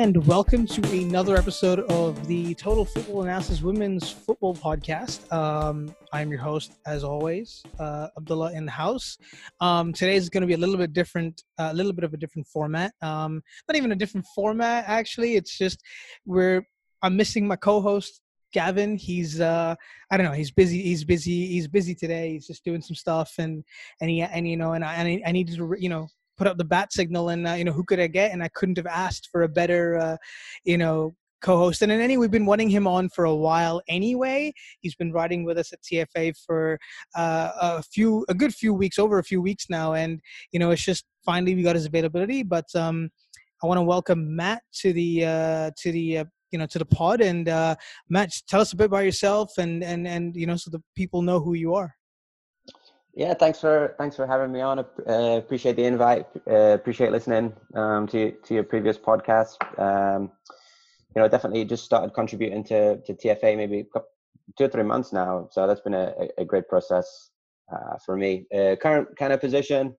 and welcome to another episode of the Total Football Analysis Women's Football Podcast. Um, I'm your host, as always, uh, Abdullah in the house. Um, today is going to be a little bit different, a little bit of a different format. Um, not even a different format, actually. It's just we're I'm missing my co-host Gavin. He's uh, I don't know. He's busy. He's busy. He's busy today. He's just doing some stuff, and and he and you know, and I and I, I needed to you know put up the bat signal and uh, you know who could I get? And I couldn't have asked for a better uh, you know co-host. And in any, we've been wanting him on for a while anyway. He's been riding with us at tfa for uh, a few a good few weeks over a few weeks now. And you know it's just finally we got his availability. But um i want to welcome matt to the uh to the uh, you know to the pod. And uh matt tell us a bit about yourself and and and you know so the people know who you are yeah, thanks for thanks for having me on. Uh, appreciate the invite. Uh, appreciate listening um, to to your previous podcast. Um, you know, definitely just started contributing to to TFA maybe two or three months now. So that's been a, a great process uh, for me. Uh, current kind of position.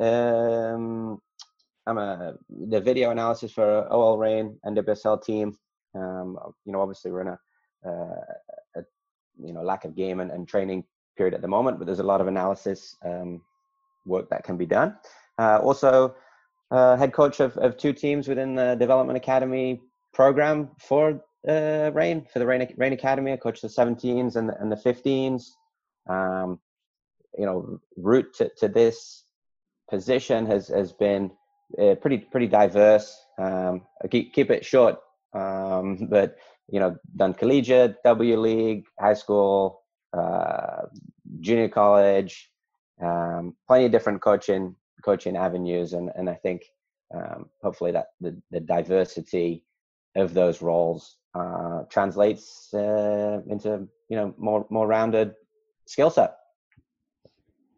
Um, I'm a the video analysis for OL Reign NWSL team. Um, you know, obviously we're in a, uh, a you know lack of game and, and training period at the moment, but there's a lot of analysis um, work that can be done. Uh, also, uh, head coach of, of two teams within the Development Academy program for uh, Reign, for the Rain, Reign Academy. I coach the 17s and the, and the 15s. Um, you know, route to, to this position has, has been uh, pretty pretty diverse. Um, keep, keep it short, um, but you know, done collegiate, W League, high school, uh, junior college, um, plenty of different coaching coaching avenues, and and I think um, hopefully that the, the diversity of those roles uh, translates uh, into you know more more rounded skill set.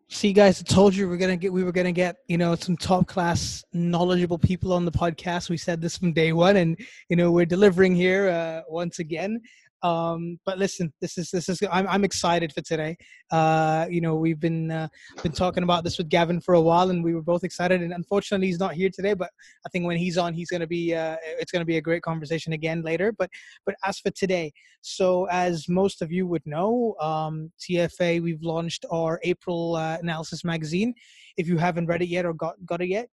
See, guys, I told you we're gonna get we were gonna get you know some top class knowledgeable people on the podcast. We said this from day one, and you know we're delivering here uh, once again. Um, but listen, this is this is I'm I'm excited for today. Uh, you know, we've been uh, been talking about this with Gavin for a while, and we were both excited. And unfortunately, he's not here today. But I think when he's on, he's gonna be uh, it's gonna be a great conversation again later. But but as for today, so as most of you would know, um, TFA we've launched our April uh, analysis magazine. If you haven't read it yet or got got it yet,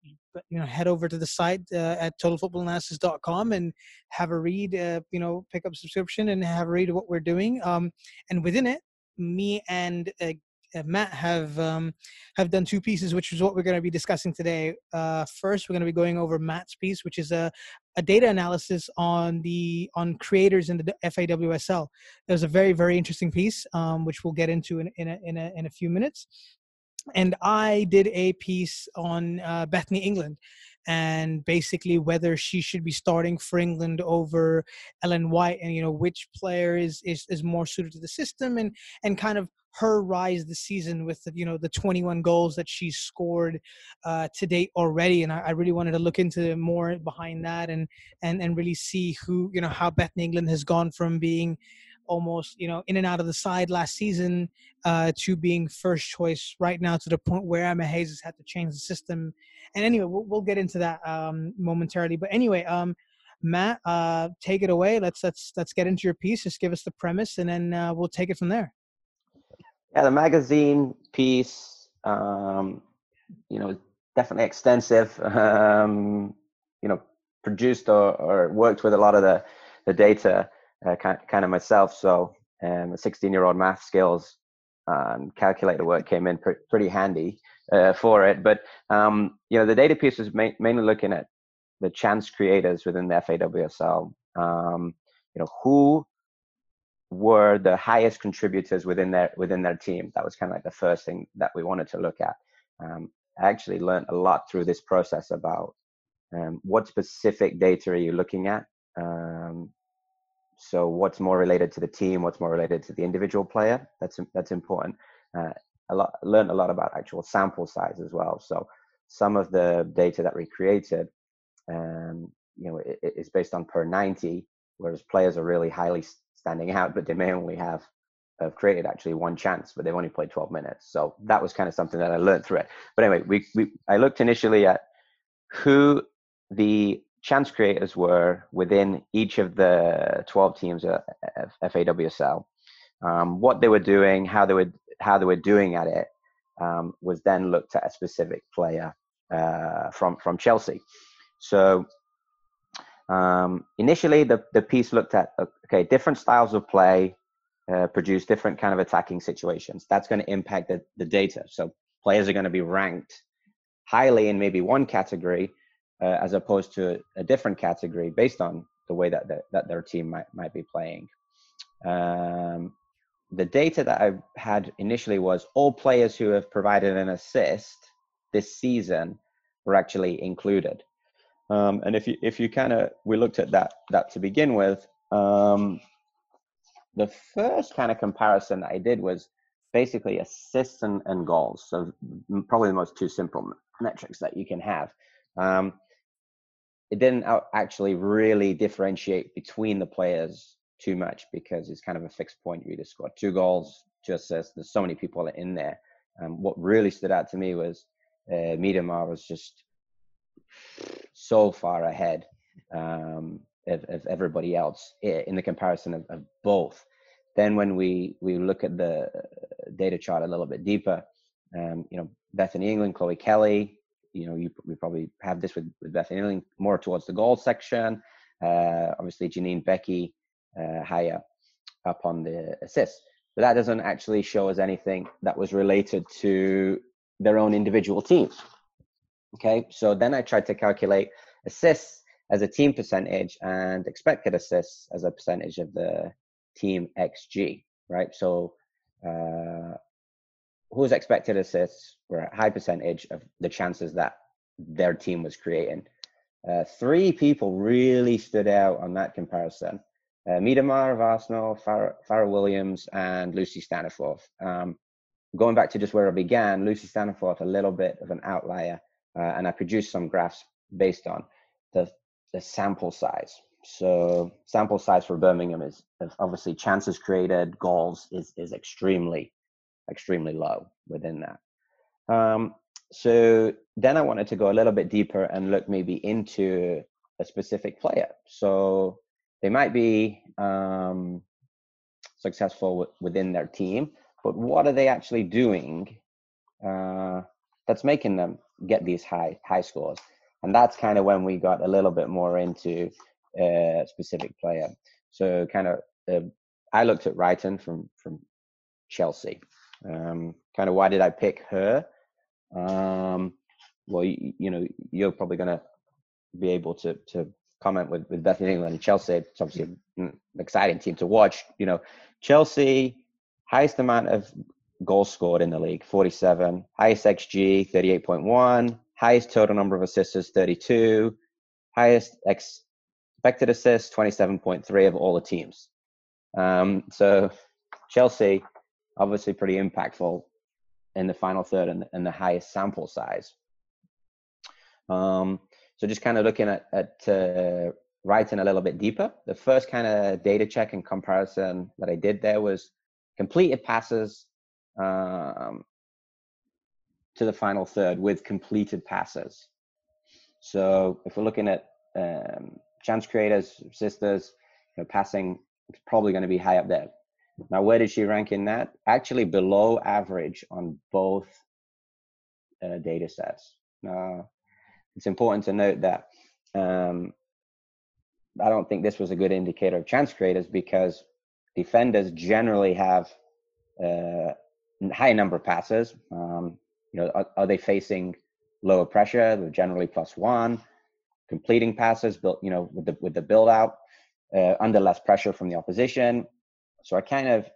you know head over to the site uh, at totalfootballanalysis.com and have a read uh, you know pick up subscription and have a read of what we're doing um, and within it me and uh, uh Matt have um, have done two pieces, which is what we're going to be discussing today. Uh, first, we're going to be going over Matt's piece, which is a, a data analysis on the on creators in the FAWSL. It was a very very interesting piece, um, which we'll get into in in a, in a, in a few minutes and I did a piece on uh, Bethany England and basically whether she should be starting for England over Ellen White and you know which player is is, is more suited to the system and and kind of her rise this season with the, you know the 21 goals that she's scored uh, to date already. And I, I, really wanted to look into more behind that and and and really see who you know how Bethany England has gone from being almost you know in and out of the side last season uh, to being first choice right now to the point where Emma Hayes has had to change the system. And anyway, we'll, we'll get into that um, momentarily. But anyway, um, Matt, uh, take it away. Let's let's let's get into your piece. Just give us the premise, and then uh, we'll take it from there. Yeah, the magazine piece, um, you know, definitely extensive. Um, you know, produced or, or worked with a lot of the the data uh, kind of myself. So um, 16 year old math skills and calculator work came in pr- pretty handy uh, for it. But um, you know, the data piece was ma- mainly looking at the chance creators within the FAWSL. Um, you know, who were the highest contributors within their within their team? That was kind of like the first thing that we wanted to look at. Um, I actually learned a lot through this process about um, what specific data are you looking at um, so what's more related to the team? What's more related to the individual player? That's that's important. Uh, a lot learned a lot about actual sample size as well. So some of the data that we created, um, you know, it, it's based on per 90, whereas players are really highly standing out, but they may only have have created actually one chance, but they've only played 12 minutes. So that was kind of something that I learned through it. But anyway, we, we I looked initially at who the chance creators were within each of the 12 teams at FAWSL. Um, what they were doing, how they were how they were doing at it, um, was then looked at a specific player uh, from from Chelsea. So um, initially, the the piece looked at okay different styles of play uh, produce different kind of attacking situations. That's going to impact the, the data. So players are going to be ranked highly in maybe one category uh, as opposed to a different category based on the way that the, that their team might might be playing. Um, the data that I had initially was all players who have provided an assist this season were actually included. Um, and if you if you kind of we looked at that that to begin with, um, the first kind of comparison that I did was basically assists and, and goals. So probably the most two simple metrics that you can have. Um, it didn't actually really differentiate between the players too much because it's kind of a fixed point. You either score two goals, two assists. There's so many people in there. Um, what really stood out to me was uh, Miedema was just so far ahead um, of, of, everybody else in the comparison of, of, both. Then when we we look at the data chart a little bit deeper, um, you know, Bethany England, Chloe Kelly, you know, you we probably have this with, with Bethany England more towards the goal section. Uh, obviously, Janine Beckie uh, higher up on the assists. But that doesn't actually show us anything that was related to their own individual teams. Okay, so then I tried to calculate assists as a team percentage and expected assists as a percentage of the team XG, right? So uh, whose expected assists were a high percentage of the chances that their team was creating. Uh, three people really stood out on that comparison. Uh, Miedema of Arsenal, Fara Williams, and Lucy Staniforth. Um, going back to just where I began, Lucy Staniforth, a little bit of an outlier, uh, and I produced some graphs based on the, the sample size. So sample size for Birmingham is obviously chances created, goals is is extremely, extremely low within that. Um, so then I wanted to go a little bit deeper and look maybe into a specific player. So they might be um, successful w- within their team, but what are they actually doing uh, that's making them get these high high scores? And that's kind of when we got a little bit more into a specific player. So kind of, uh, I looked at Reiten from from Chelsea. Um, kind of why did I pick her? Um, well, you, you know, you're probably going to be able to to comment with with Bethany England and Chelsea. It's obviously an exciting team to watch. You know, Chelsea highest amount of goals scored in the league, 47. Highest XG, 38.1. Highest total number of assists, 32. Highest expected assists, 27.3 of all the teams. Um, so Chelsea, obviously pretty impactful in the final third and, and the highest sample size. Um, so just kind of looking at, at uh, Reiten a little bit deeper. The first kind of data check and comparison that I did there was completed passes um, to the final third with completed passes. So if we're looking at um, chance creators, sisters, you know, passing, it's probably going to be high up there. Now, where did she rank in that? Actually, below average on both uh, data sets. Now, it's important to note that um, I don't think this was a good indicator of chance creators because defenders generally have uh, high number of passes. Um, you know, are, are, they facing lower pressure? They're generally plus one. Completing passes, built you know, with the with the build out uh, under less pressure from the opposition. So I kind of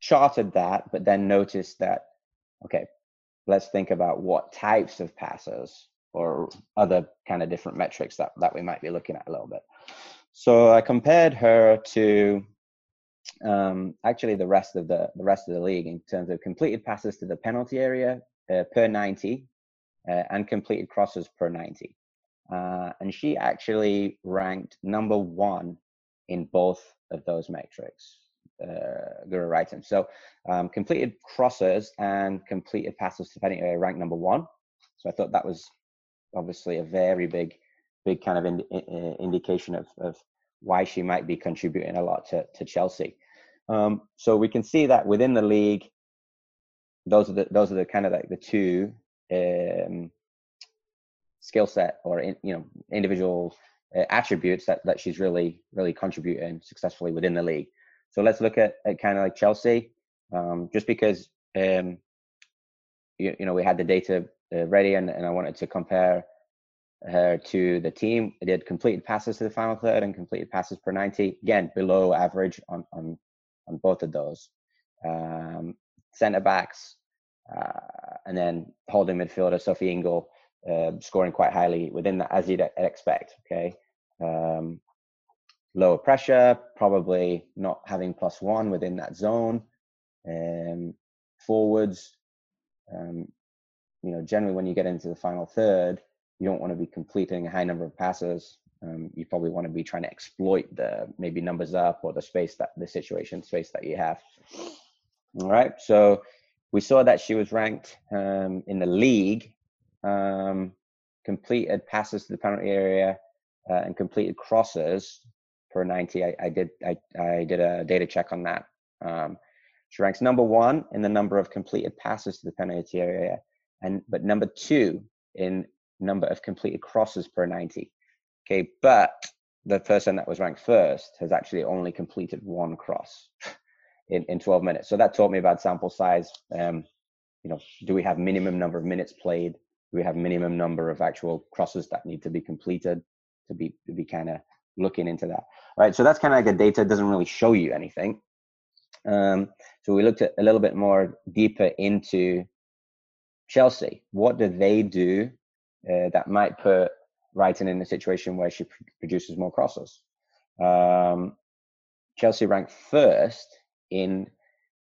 charted that, but then noticed that okay, let's think about what types of passes or other kind of different metrics that, that we might be looking at a little bit. So I compared her to um, actually the rest of the the rest of the league in terms of completed passes to the penalty area uh, per 90 uh, and completed crosses per 90. Uh, and she actually ranked number one in both of those metrics. Uh, Guro Reiten. So um, completed crosses and completed passes to area ranked number one. So I thought that was obviously a very big big kind of in, indication of, of why she might be contributing a lot to, to Chelsea. Um, so we can see that within the league, those are the those are the kind of like the two um, skill set or in, you know individual uh, attributes that that she's really really contributing successfully within the league. So let's look at, at kind of like Chelsea, um, just because um, you, you know we had the data uh, ready and, and I wanted to compare her to the team. I did completed passes to the final third and completed passes per 90. Again, below average on on on both of those. Um, center backs, uh, and then holding midfielder Sophie Ingle uh, scoring quite highly within that as you'd expect. Okay, um, lower pressure, probably not having plus one within that zone. Um, forwards, um, you know, generally when you get into the final third, you don't want to be completing a high number of passes. Um, you probably want to be trying to exploit the maybe numbers up or the space that the situation space that you have. All right, so we saw that she was ranked um, in the league, um, completed passes to the penalty area uh, and completed crosses per 90. I, I did I, I, did a data check on that. Um, she ranks number one in the number of completed passes to the penalty area, and but number two in number of completed crosses per 90. Okay, but the person that was ranked first has actually only completed one cross in, in 12 minutes. So that taught me about sample size. Um, you know, do we have minimum number of minutes played? Do we have minimum number of actual crosses that need to be completed to be to be kind of looking into that? right? so that's kind of like a data doesn't really show you anything. Um, so we looked at a little bit more deeper into Chelsea. What do they do uh, that might put Reiten in a situation where she produces more crosses. Um, Chelsea ranked first in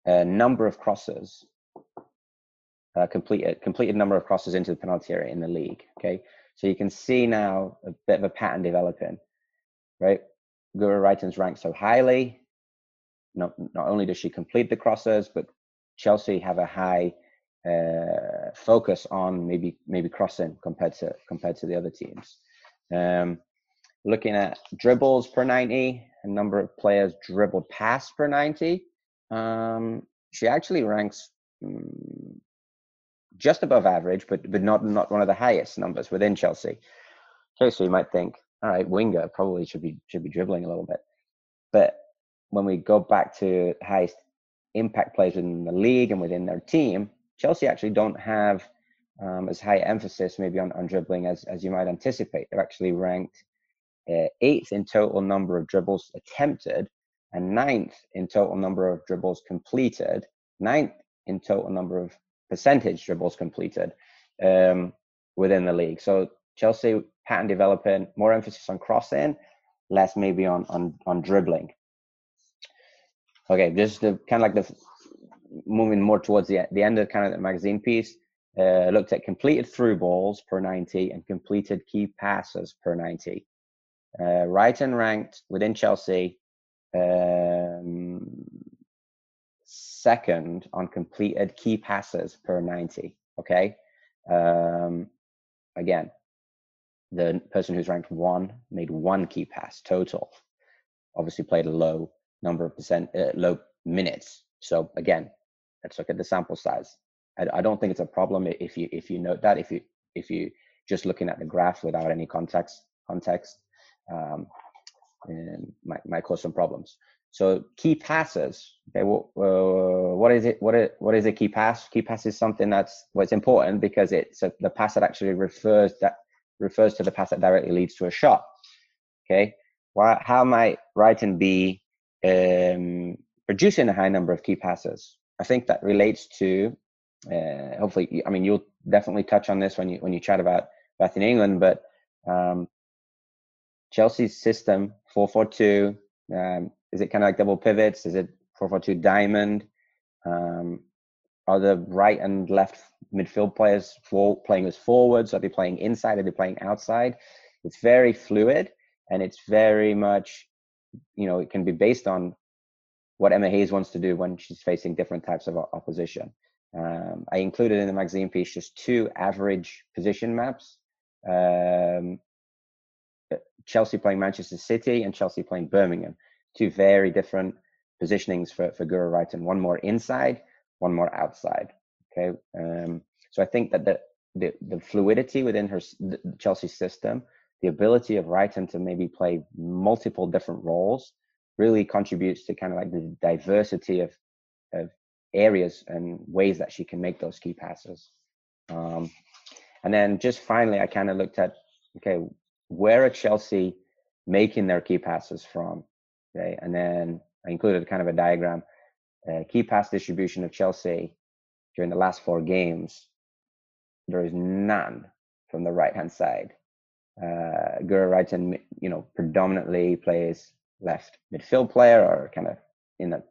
a number of crosses, uh, completed completed number of crosses into the penalty area in the league. Okay, so you can see now a bit of a pattern developing, right? Guro Reiten's ranked so highly. Not not only does she complete the crosses, but Chelsea have a high uh, focus on maybe maybe crossing compared to compared to the other teams. Um, looking at dribbles per 90, a number of players dribbled past per 90. Um, she actually ranks um, just above average, but but not not one of the highest numbers within Chelsea. Okay, so you might think, all right, winger probably should be should be dribbling a little bit, but when we go back to highest impact players in the league and within their team, Chelsea actually don't have um, as high emphasis maybe on, on dribbling as, as you might anticipate. They're actually ranked uh, eighth in total number of dribbles attempted and ninth in total number of dribbles completed, ninth in total number of percentage dribbles completed um, within the league. So Chelsea pattern developing, more emphasis on crossing, less maybe on on on dribbling. Okay, just the kind of like the moving more towards the, the end of kind of the magazine piece, uh, looked at completed through balls per 90 and completed key passes per 90. Uh, Reiten ranked within Chelsea um, second on completed key passes per 90. Okay. Um, again, the person who's ranked one made one key pass total. Obviously, played a low number of percent, uh, low minutes. So again, let's look at the sample size. I, I don't think it's a problem if you if you note that if you if you just looking at the graph without any context context um, might might cause some problems. So key passes. Okay, well, uh, what is it? What is what is a key pass? Key pass is something that's what's important because it's a, the pass that actually refers that refers to the pass that directly leads to a shot. Okay, why, how might Reiten be um, producing a high number of key passes? I think that relates to uh, hopefully. I mean, you'll definitely touch on this when you when you chat about Bethany England, but um, Chelsea's system four four two. Um, is it kind of like double pivots? Is it four four two diamond? Um, are the right and left midfield players for, playing as forwards? Are they playing inside? Are they playing outside? It's very fluid and it's very much, you know, it can be based on what Emma Hayes wants to do when she's facing different types of opposition. Um, I included in the magazine piece just two average position maps. Um, Chelsea playing Manchester City and Chelsea playing Birmingham. Two very different positionings for, for Guro Reiten, one more inside, one more outside. Okay. Um, so I think that the, the, the fluidity within her Chelsea system, the ability of Reiten to maybe play multiple different roles really contributes to kind of like the diversity of, of areas and ways that she can make those key passes. Um, and then just finally, I kind of looked at, okay, where are Chelsea making their key passes from? Okay. And then I included kind of a diagram, uh, key pass distribution of Chelsea during the last four games. There is none from the right hand side. Uh, Guro Reiten, you know, predominantly plays left midfield player or kind of in the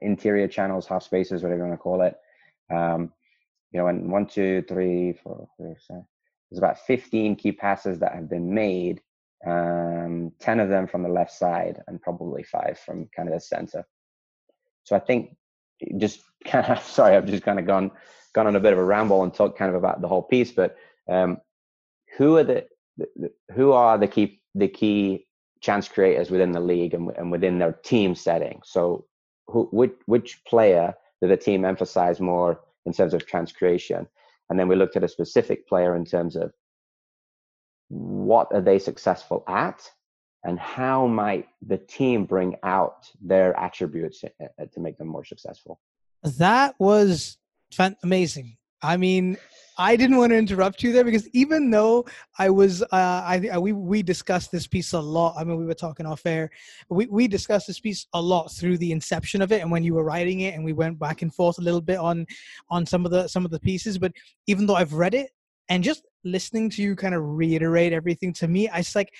interior channels, half spaces, whatever you want to call it. Um, you know, and one, two, three, four, five, seven. There's about 15 key passes that have been made, um, 10 of them from the left side, and probably five from kind of the center. So I think just kind of sorry, I've just kind of gone gone on a bit of a ramble and talked kind of about the whole piece, but um, who are the, the, who are the key the key chance creators within the league and, and within their team setting? So who which which player did the team emphasize more in terms of chance creation? And then we looked at a specific player in terms of what are they successful at and how might the team bring out their attributes eh, eh, to make them more successful that was amazing i mean I didn't want to interrupt you there because even though I was, uh, I, I we we discussed this piece a lot. I mean, we were talking off air. We we discussed this piece a lot through the inception of it, and when you were writing it, and we went back and forth a little bit on on some of the some of the pieces. But even though I've read it and just listening to you kind of reiterate everything to me, I just like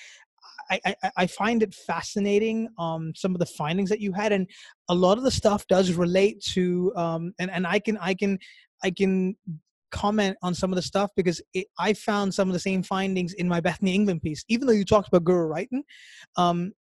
I, I, find it fascinating um, some of the findings that you had and a lot of the stuff does relate to um, and, and I can I can I can comment on some of the stuff because it, I found some of the same findings in my Bethany England piece. Even though you talked about Guro Reiten, um,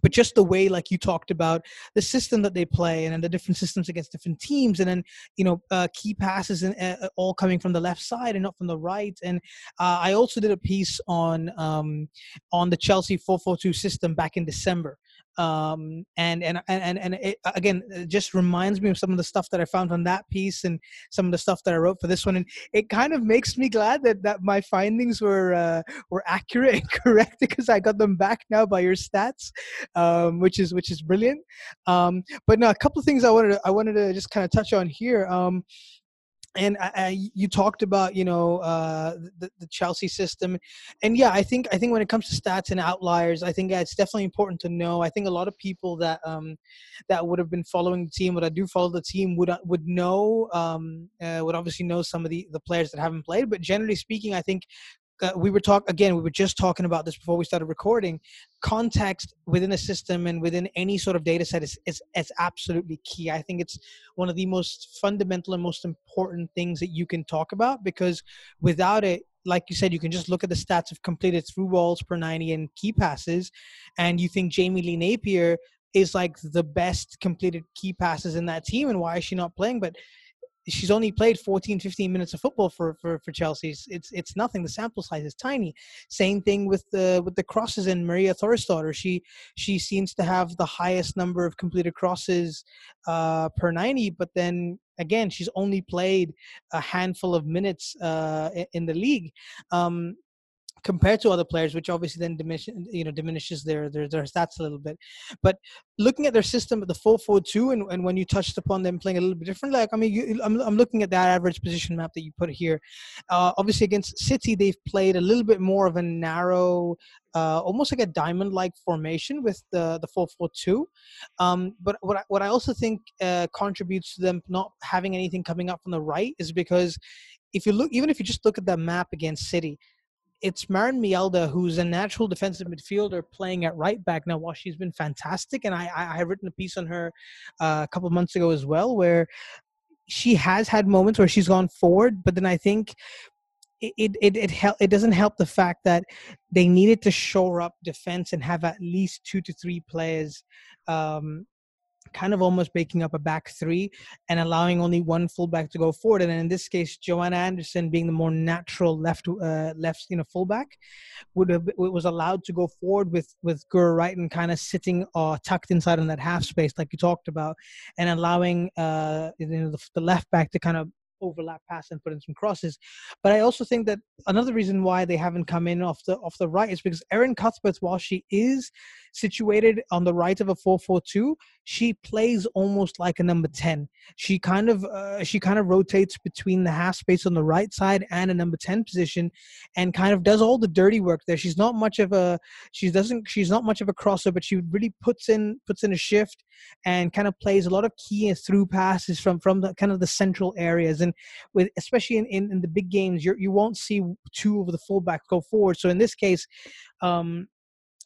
but just the way like you talked about the system that they play and, and the different systems against different teams and then you know uh, key passes and uh, all coming from the left side and not from the right. And uh, i also did a piece on um, on the chelsea 442 system back in december um, and and and and it, again, it just reminds me of some of the stuff that I found on that piece and some of the stuff that I wrote for this one, and it kind of makes me glad that that my findings were uh, were accurate and correct because I got them back now by your stats, um, which is which is brilliant. Um, but now a couple of things I wanted to, I wanted to just kind of touch on here. Um, and I, I, you talked about you know uh, the, the, Chelsea system, and yeah, I think I think when it comes to stats and outliers, I think it's definitely important to know. I think a lot of people that um, that would have been following the team, what I do follow the team, would uh, would know um, uh, would obviously know some of the the players that haven't played. But generally speaking, I think uh, we were talking again we were just talking about this before we started recording context within a system and within any sort of data set is, is, is absolutely key i think it's one of the most fundamental and most important things that you can talk about because without it like you said, you can just look at the stats of completed through balls per 90 and key passes, and you think Jamie Lee Napier is like the best completed key passes in that team, and why is she not playing? But she's only played 14 15 minutes of football for for, for chelsea. It's it's nothing. The sample size is tiny. Same thing with the with the crosses in maria Thorisdottir. she she seems to have the highest number of completed crosses uh, per 90 but then again she's only played a handful of minutes uh, in the league. Um, compared to other players, which obviously then diminish, you know, diminishes their, their their stats a little bit. But looking at their system, the four four two, and and when you touched upon them playing a little bit different, like I mean, you, I'm I'm looking at that average position map that you put here. Uh, obviously, against City, they've played a little bit more of a narrow. Uh, almost like a diamond-like formation with the the four four two, um, but what I, what I also think uh, contributes to them not having anything coming up from the right is because if you look, even if you just look at the map against City, it's Maren Mjelde, who's a natural defensive midfielder playing at right back now. While she's been fantastic, and I, I have written a piece on her uh, a couple months ago as well, where she has had moments where she's gone forward, but then I think it it it help, it doesn't help the fact that they needed to shore up defense and have at least two to three players um, kind of almost making up a back three and allowing only one fullback to go forward. And in this case, Jonna Andersson, being the more natural left uh, left you know fullback, would have was allowed to go forward with with Guro Reiten kind of sitting uh, tucked inside in that half space like you talked about, and allowing uh, you know the, the left back to kind of overlap pass and put in some crosses. But I also think that another reason why they haven't come in off the off the right is because Erin Cuthbert, while she is situated on the right of a 4-4-2, she plays almost like a number 10. She kind of uh, she kind of rotates between the half space on the right side and a number 10 position and kind of does all the dirty work there. She's not much of a she doesn't she's not much of a crosser, but she really puts in puts in a shift and kind of plays a lot of key and through passes from from the kind of the central areas and with especially in, in, in the big games you you won't see two of the fullbacks go forward. So in this case, um,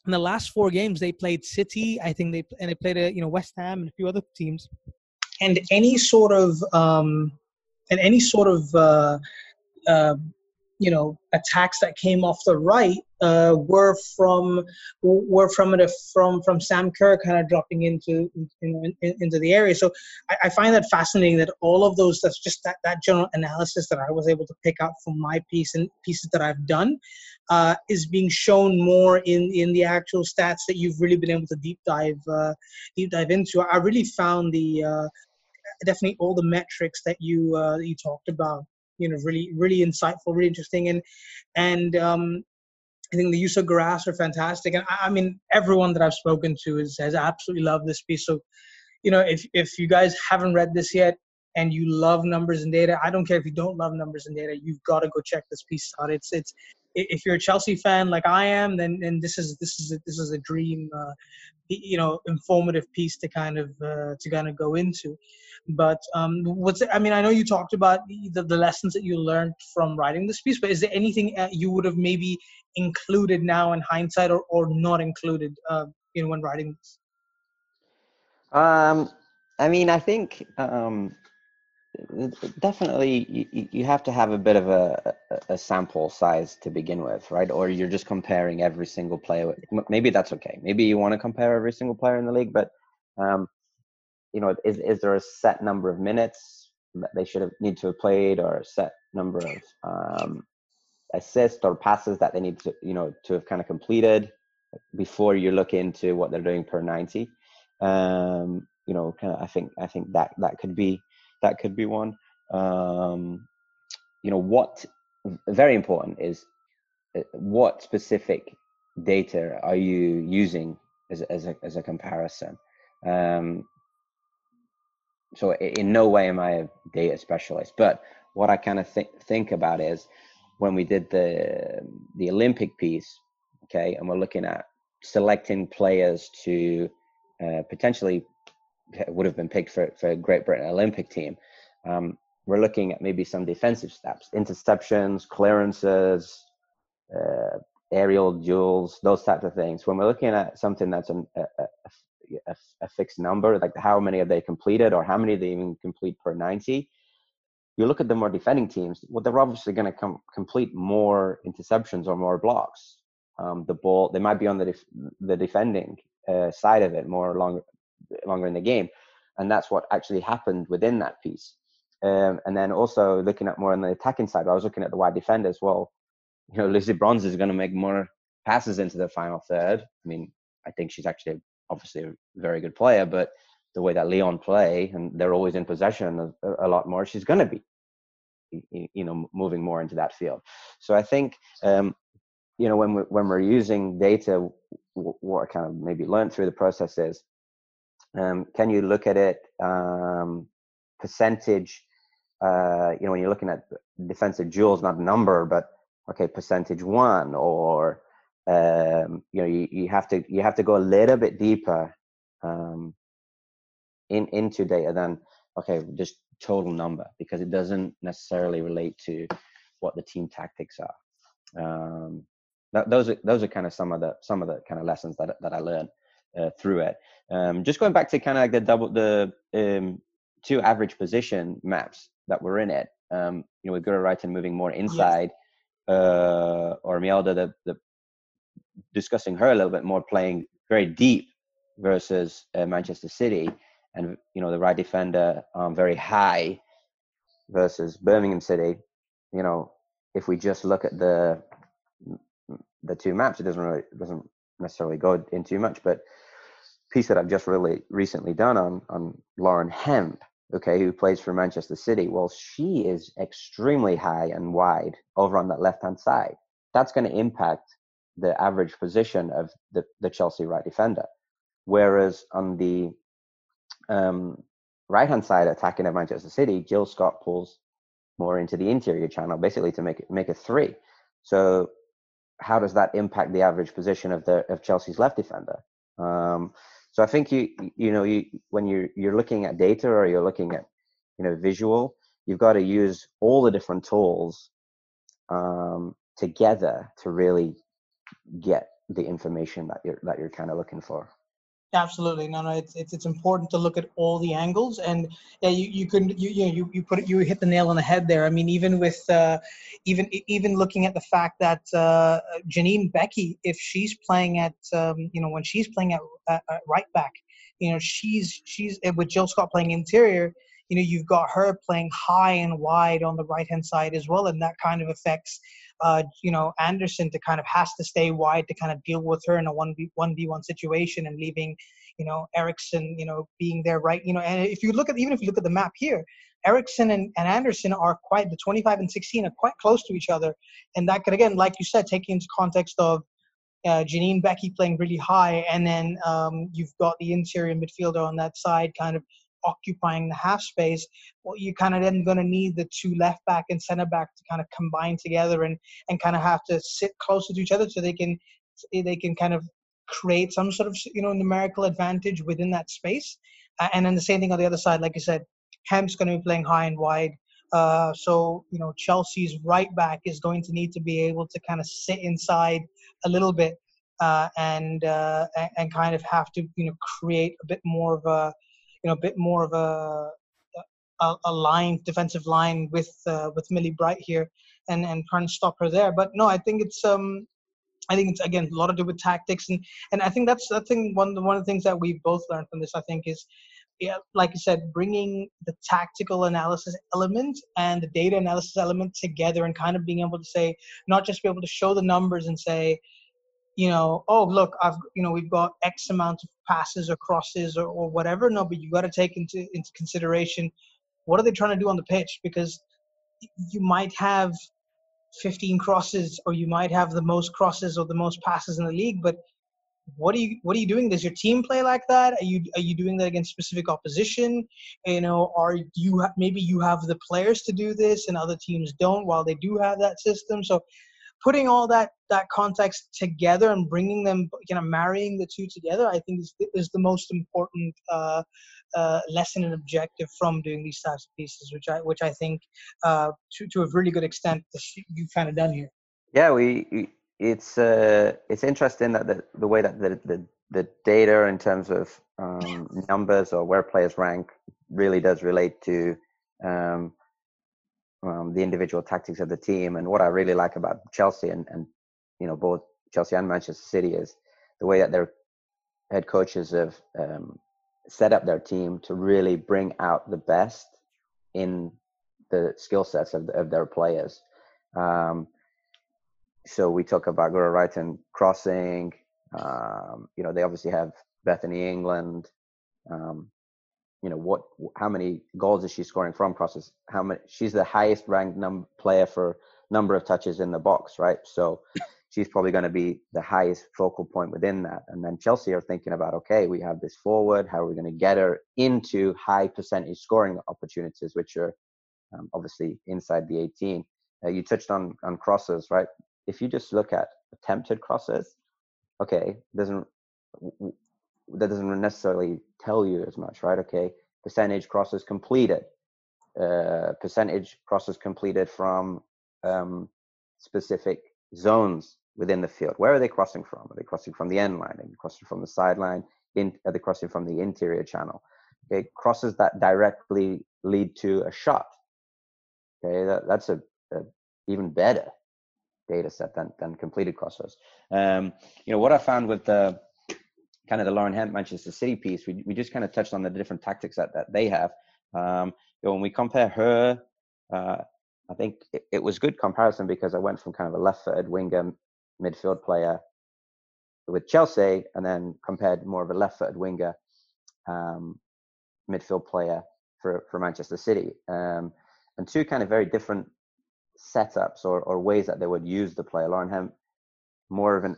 in the last four games they played City, I think they and they played a you know West Ham and a few other teams, and any sort of um, and any sort of uh, uh, you know attacks that came off the right uh, were from were from it from from Sam Kerr kind of dropping into in, in, into the area. So I, I, find that fascinating that all of those that's just that, that general analysis that I was able to pick up from my piece and pieces that I've done uh, is being shown more in in the actual stats that you've really been able to deep dive uh, deep dive into. I really found the uh, definitely all the metrics that you uh, you talked about you know really really insightful really interesting and and um I think the use of graphs are fantastic, and I, mean everyone that I've spoken to is, has absolutely loved this piece. So, you know, if if you guys haven't read this yet and you love numbers and data, I don't care if you don't love numbers and data, you've got to go check this piece out. It's it's if you're a Chelsea fan like I am, then then this is this is a, this is a dream, uh, you know, informative piece to kind of uh, to kind of go into. But um, what's I mean, I know you talked about the, the lessons that you learned from writing this piece, but is there anything uh, you would have maybe included now in hindsight, or or not included, uh, you know, when writing this? Um, I mean, I think um, definitely you, you have to have a bit of a, a sample size to begin with, right? Or you're just comparing every single player. Maybe that's okay. Maybe you want to compare every single player in the league, but um, you know, is is there a set number of minutes that they should have need to have played, or a set number of um, assists or passes that they need to you know to have kind of completed before you look into what they're doing per ninety? Um, you know, kind of, I think I think that that could be that could be one. Um, you know, what very important is uh, what specific data are you using as as a as a comparison? Um, so in no way am I a data specialist, but what I kind of think think about is when we did the the Olympic piece, okay, and we're looking at selecting players to uh, potentially would have been picked for for Great Britain Olympic team. Um, we're looking at maybe some defensive steps, interceptions, clearances, uh, aerial duels, those types of things. When we're looking at something that's an, a, a, a, a, fixed number, like how many have they completed or how many they even complete per 90, you look at the more defending teams, well, they're obviously going to com- complete more interceptions or more blocks. Um, the ball, they might be on the def- the defending uh, side of it more longer longer in the game, and that's what actually happened within that piece. Um, and then also looking at more on the attacking side, I was looking at the wide defenders. Well, you know, Lucy Bronze is going to make more passes into the final third. I mean, I think she's actually obviously a very good player, but the way that Lyon play and they're always in possession a, a lot more, she's going to be, you know, moving more into that field. So I think, um, you know, when we, when we're using data, what I kind of maybe learned through the process is, um, can you look at it um, percentage? Uh, you know, when you're looking at defensive duels, not number, but okay, percentage one, or um, you know you, you have to you have to go a little bit deeper um, in into data than okay just total number because it doesn't necessarily relate to what the team tactics are. Um, that, those are those are kind of some of the some of the kind of lessons that that I learned uh, through it. Um, just going back to kind of like the double the um, two average position maps that were in it. Um, you know, with Guro Reiten moving more inside, yes. uh, or Mjelde the, the discussing her a little bit more, playing very deep versus uh, Manchester City. and you know the right defender um, very high versus Birmingham City, you know, if we just look at the the two maps, it doesn't really doesn't necessarily go in too much. But piece that I've just really recently done on on Lauren Hemp, okay, who plays for Manchester City. Well, she is extremely high and wide over on that left hand side. That's going to impact the average position of the, the Chelsea right defender. Whereas on the um, right hand side attacking at Manchester City, Jill Scott pulls more into the interior channel, basically to make make a three. So how does that impact the average position of the of Chelsea's left defender? Um, so I think you you know you when you're you're looking at data or you're looking at you know visual, you've got to use all the different tools um, together to really get the information that you're that you're kind of looking for. Absolutely, no, no. It's, it's it's important to look at all the angles, and yeah, you you can you you you you put it you hit the nail on the head there. I mean, even with uh, even even looking at the fact that uh, Janine Beckie if she's playing at um, you know when she's playing at, at, at right back, you know she's she's with Jill Scott playing interior. You know, you've got her playing high and wide on the right hand side as well, and that kind of affects uh, you know, Andersson to kind of has to stay wide to kind of deal with her in a one v one v one situation and leaving, you know, Eriksson, you know, being there right, you know, and if you look at even if you look at the map here, Eriksson and, and Andersson are quite the 25 and 16 are quite close to each other, and that could again, like you said, take into context of uh, Janine Beckie playing really high, and then um, you've got the interior midfielder on that side kind of occupying the half space, well, you kind of then going to need the two left back and center back to kind of combine together and and kind of have to sit closer to each other so they can they can kind of create some sort of you know numerical advantage within that space. Uh, and then the same thing on the other side, like you said, Hemp's going to be playing high and wide. Uh, so you know Chelsea's right back is going to need to be able to kind of sit inside a little bit uh, and uh, and kind of have to you know create a bit more of a you know a bit more of a a, a line defensive line with uh, with Millie Bright here and and trying to stop her there. But no, I think it's um I think it's again a lot to do with tactics and and I think that's I think one one of the things that we've both learned from this I think is yeah, like I said, bringing the tactical analysis element and the data analysis element together and kind of being able to say, not just be able to show the numbers and say, you know, oh look, I've you know we've got X amount of passes or crosses or, or whatever. No, but you got to take into into consideration what are they trying to do on the pitch? Because you might have 15 crosses or you might have the most crosses or the most passes in the league, but what are you what are you doing? Does your team play like that? Are you are you doing that against specific opposition? You know are you maybe you have the players to do this and other teams don't while they do have that system. So putting all that that context together and bringing them, you know, marrying the two together, I think is, is the most important uh, uh, lesson and objective from doing these types of pieces, which I which I think uh, to to a really good extent you've kind of done here. Yeah, we it's uh, it's interesting that the the way that the the, the data in terms of um, numbers or where players rank really does relate to um, um, the individual tactics of the team. And what I really like about Chelsea and, and you know both Chelsea and Manchester City is the way that their head coaches have um, set up their team to really bring out the best in the skill sets of, of their players. Um, so we talk about Guro Reiten crossing. Um, you know, they obviously have Bethany England. Um, you know what how many goals is she scoring from crosses? How many she's the highest ranked num player for number of touches in the box right? So she's probably going to be the highest focal point within that. And then chelsea are thinking about okay we have this forward how are we going to get her into high percentage scoring opportunities which are um, obviously inside the 18 uh, you touched on on crosses right? If you just look at attempted crosses okay doesn't that doesn't necessarily tell you as much, right? Okay, percentage crosses completed, uh, percentage crosses completed from um, specific zones within the field. Where are they crossing from? Are they crossing from the end line? Are they crossing from the sideline? In, are they crossing from the interior channel? Okay, crosses that directly lead to a shot. Okay, that, that's a, a even better data set than, than completed crosses. Um, you know, what I found with the kind of the Lauren Hemp Manchester City piece, we, we just kind of touched on the different tactics that, that they have. Um, you know, when we compare her, uh, I think it, it, was good comparison because I went from kind of a left-footed winger midfield player with Chelsea, and then compared more of a left-footed winger um, midfield player for for Manchester City, um, and two kind of very different setups or, or ways that they would use the player. Lauren Hemp, more of an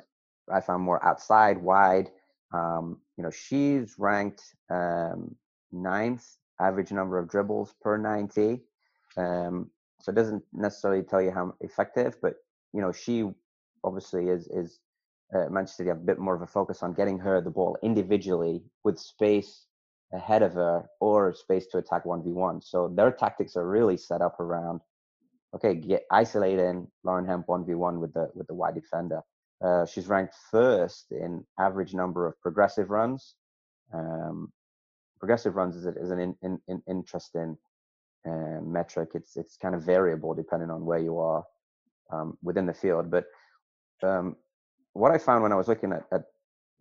I found more outside, wide. Um, you know, she's ranked um, ninth average number of dribbles per 90. Um, so it doesn't necessarily tell you how effective, but you know, she obviously is is uh, Manchester City have a bit more of a focus on getting her the ball individually with space ahead of her or space to attack 1v1. So their tactics are really set up around okay, get isolating Lauren Hemp 1v1 with the with the wide defender. Uh, she's ranked first in average number of progressive runs. Um, progressive runs is, is an in, in, in interesting uh, metric. It's it's kind of variable depending on where you are um, within the field. But um, what I found when I was looking at, at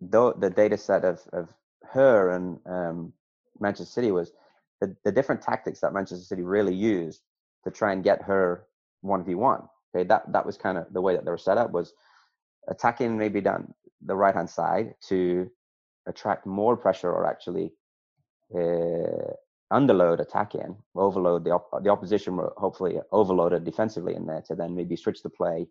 the, the data set of, of her and um, Manchester City was the, the different tactics that Manchester City really used to try and get her 1v1. Okay, that, that was kind of the way that they were set up was attacking maybe down the right hand side to attract more pressure or actually uh, underload attacking, overload the op- the opposition hopefully overloaded defensively in there to then maybe switch the play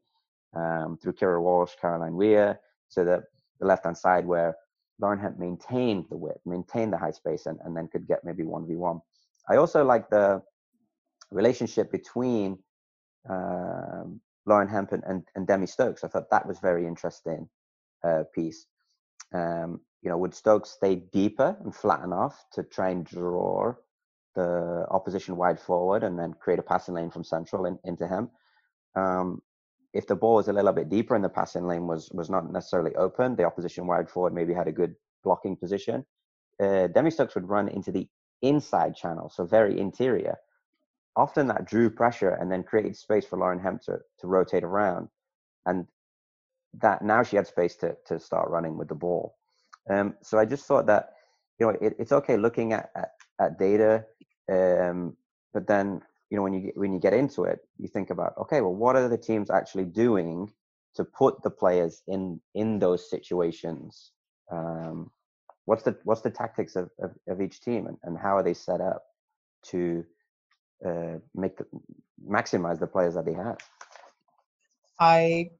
um, through Keira Walsh, Caroline Weir to the, the left hand side where Lauren Hemp maintained the width, maintained the high space, and, and then could get maybe 1v1. I also like the relationship between um, Lauren Hemp and, and, Demi Stokes. I thought that was very interesting uh, piece. Um, you know, would Stokes stay deeper and flatten off to try and draw the opposition wide forward and then create a passing lane from central in, into him? Um, if the ball was a little bit deeper and the passing lane was was not necessarily open, the opposition wide forward maybe had a good blocking position. Uh, Demi Stokes would run into the inside channel, so very interior, often that drew pressure and then created space for Lauren Hemp to, to rotate around. And that now she had space to, to start running with the ball. Um, so I just thought that, you know, it, it's okay looking at, at, at data, um, but then, you know, when you, when you get into it, you think about, okay, well, what are the teams actually doing to put the players in, in those situations? Um, what's the, what's the tactics of, of, of each team and, and how are they set up to, uh, make the, maximize the players that they have. I,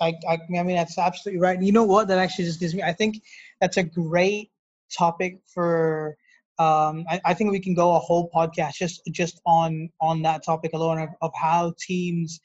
I, I, mean that's absolutely right. And you know what? That actually just gives me. I think that's a great topic for. Um, I, I think we can go a whole podcast just just on on that topic alone of, of how teams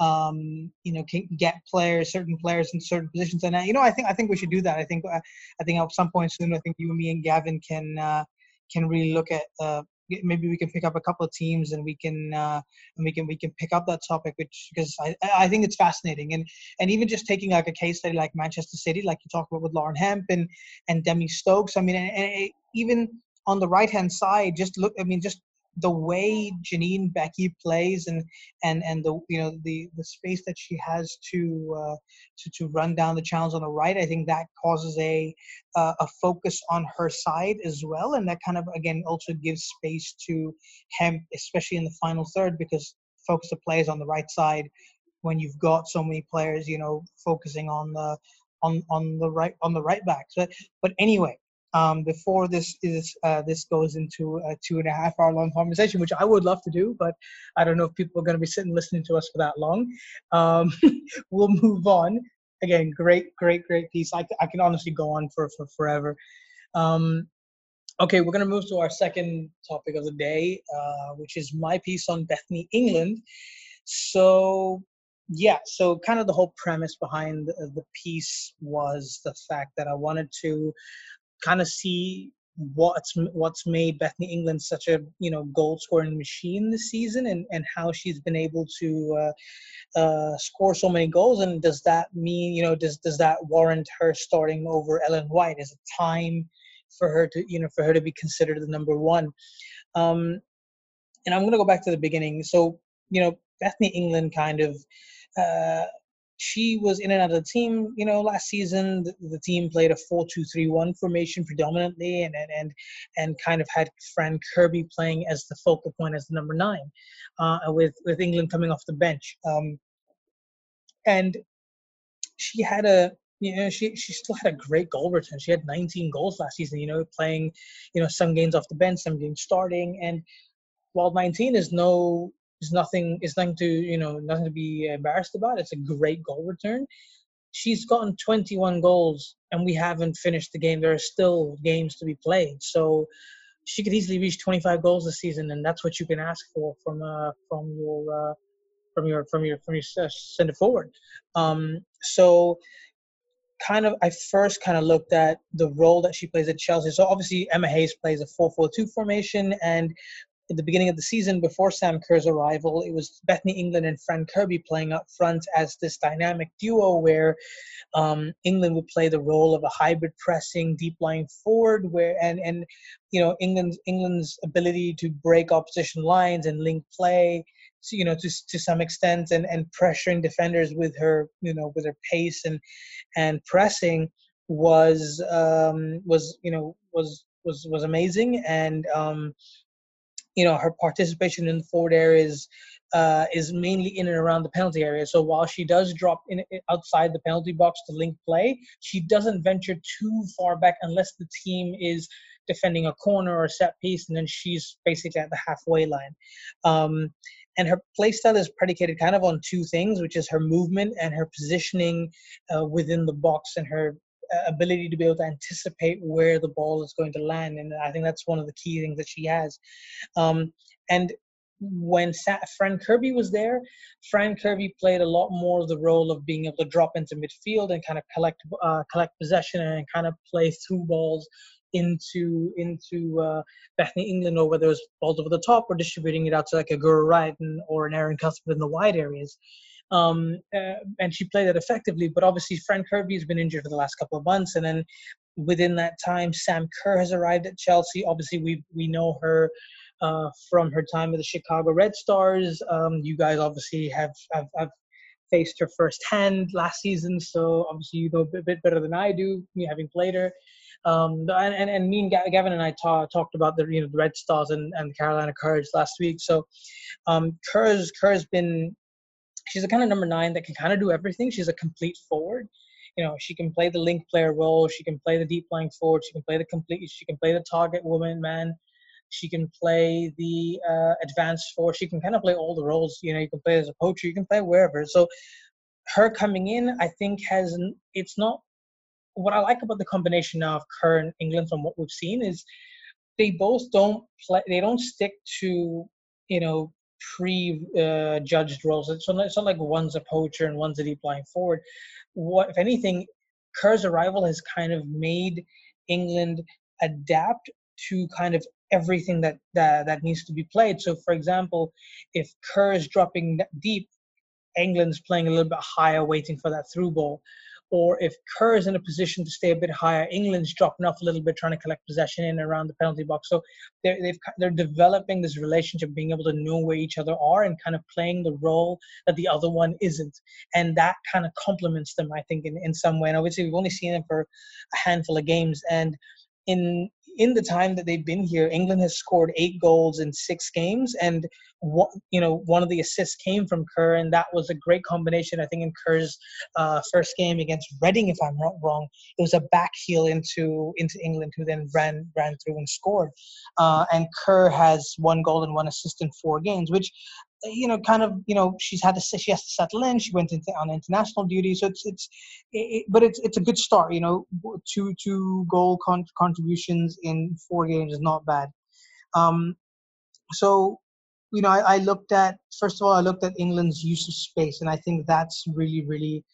um, you know, can get players, certain players in certain positions. And uh, you know, I think I think we should do that. I think uh, I think at some point soon, I think you and me and Gavin can uh, can really look at uh, maybe we can pick up a couple of teams and we can uh, and we can we can pick up that topic which because I, I think it's fascinating. And and even just taking like a case study like Manchester City like you talked about with Lauren Hemp and and Demi Stokes I mean and, and even on the right hand side just look I mean just the way Janine Beckie plays and and and the you know the the space that she has to uh, to to run down the channels on the right, I think that causes a uh, a focus on her side as well, and that kind of again also gives space to Hemp, especially in the final third, because focus the players on the right side when you've got so many players, you know, focusing on the on on the right on the right back. So, but anyway, um, before this is uh, this goes into a two and a half hour long conversation, which I would love to do, but I don't know if people are going to be sitting listening to us for that long. Um, we'll move on. Again, great, great, great piece. I, I can honestly go on for, for forever. Um, okay, we're going to move to our second topic of the day, uh, which is my piece on Bethany England. So yeah so kind of the whole premise behind the, the, piece was the fact that i wanted to kind of see what's what's made Bethany England such a you know goal scoring machine this season and and how she's been able to uh, uh, score so many goals. And does that mean you know does does that warrant her starting over Ellen White? Is it time for her to you know for her to be considered the number one? Um, and I'm gonna go back to the beginning. So you know Bethany England kind of uh, she was in the team. You know, last season the, the team played a four-two-three-one formation predominantly, and and and and kind of had Fran Kirby playing as the focal point as the number nine, uh, with with England coming off the bench. Um, and she had a you know she she still had a great goal return. She had 19 goals last season. You know, playing you know some games off the bench, some games starting, and while 19 is no is nothing is nothing to you know nothing to be embarrassed about. It's a great goal return. She's gotten 21 goals, and we haven't finished the game. There are still games to be played, so she could easily reach 25 goals this season, and that's what you can ask for from uh, from your uh, from your from your from your center forward. Um, so kind of I first kind of looked at the role that she plays at Chelsea. So obviously Emma Hayes plays a 4-4-2 formation and in the beginning of the season before Sam Kerr's arrival, it was Bethany England and Fran Kirby playing up front as this dynamic duo where um, England would play the role of a hybrid pressing deep lying forward where and and you know England's England's ability to break opposition lines and link play you know to to some extent and and pressuring defenders with her you know with her pace and and pressing was um was you know was was was amazing. And um you know her participation in the forward areas uh, is mainly in and around the penalty area. So while she does drop in outside the penalty box to link play, she doesn't venture too far back unless the team is defending a corner or a set piece, and then she's basically at the halfway line. Um, and her playstyle is predicated kind of on two things, which is her movement and her positioning uh, within the box and her ability to be able to anticipate where the ball is going to land. And I think that's one of the key things that she has. Um, and when Sa- Fran Kirby was there, Fran Kirby played a lot more of the role of being able to drop into midfield and kind of collect uh, collect possession and kind of play through balls into into uh, Bethany England or whether it was balls over the top or distributing it out to like a Guro Reiten or an Erin Cuthbert in the wide areas um, uh, and she played it effectively. But obviously, Fran Kirby has been injured for the last couple of months, and then within that time, Sam Kerr has arrived at Chelsea. Obviously, we we know her. Uh, from her time with the Chicago Red Stars, um, you guys obviously have, have, have faced her firsthand last season, so obviously you know a bit better than I do, me having played her. Um, and, and, and me and Gavin and I ta- talked about the you know the Red Stars and, and the Carolina Courage last week. So um, Kerr's Kerr's been she's a kind of number nine that can kind of do everything. She's a complete forward. You know, she can play the link player role. She can play the deep lying forward. She can play the complete. She can play the target woman, man. She can play the uh, advanced forward. She can kind of play all the roles. You know, you can play as a poacher. You can play wherever. So, her coming in, I think, has it's not what I like about the combination now of Kerr and England from what we've seen is they both don't play. They don't stick to you know pre-judged uh, roles. It's not, it's not like one's a poacher and one's a deep lying forward. What, if anything, Kerr's arrival has kind of made England adapt to kind of everything that, that that needs to be played. So, for example, if Kerr is dropping deep, England's playing a little bit higher, waiting for that through ball or if Kerr is in a position to stay a bit higher, England's dropping off a little bit, trying to collect possession in and around the penalty box. So they're they've, they're developing this relationship, being able to know where each other are and kind of playing the role that the other one isn't, and that kind of complements them, I think, in in some way. And obviously, we've only seen them for a handful of games, and in in the time that they've been here, England has scored eight goals in six games, and what you know, one of the assists came from Kerr, and that was a great combination. I think in Kerr's uh, first game against Reading, if I'm not wrong, it was a back heel into into England, who then ran ran through and scored. Uh, and Kerr has one goal and one assist in four games, which you know, kind of, you know, she's had to she has to settle in. She went into on international duty, so it's it's, it, but it's it's a good start. You know, two two goal con- contributions in four games is not bad. Um, so, you know, I, I looked at first of all, I looked at England's use of space, and I think that's really really.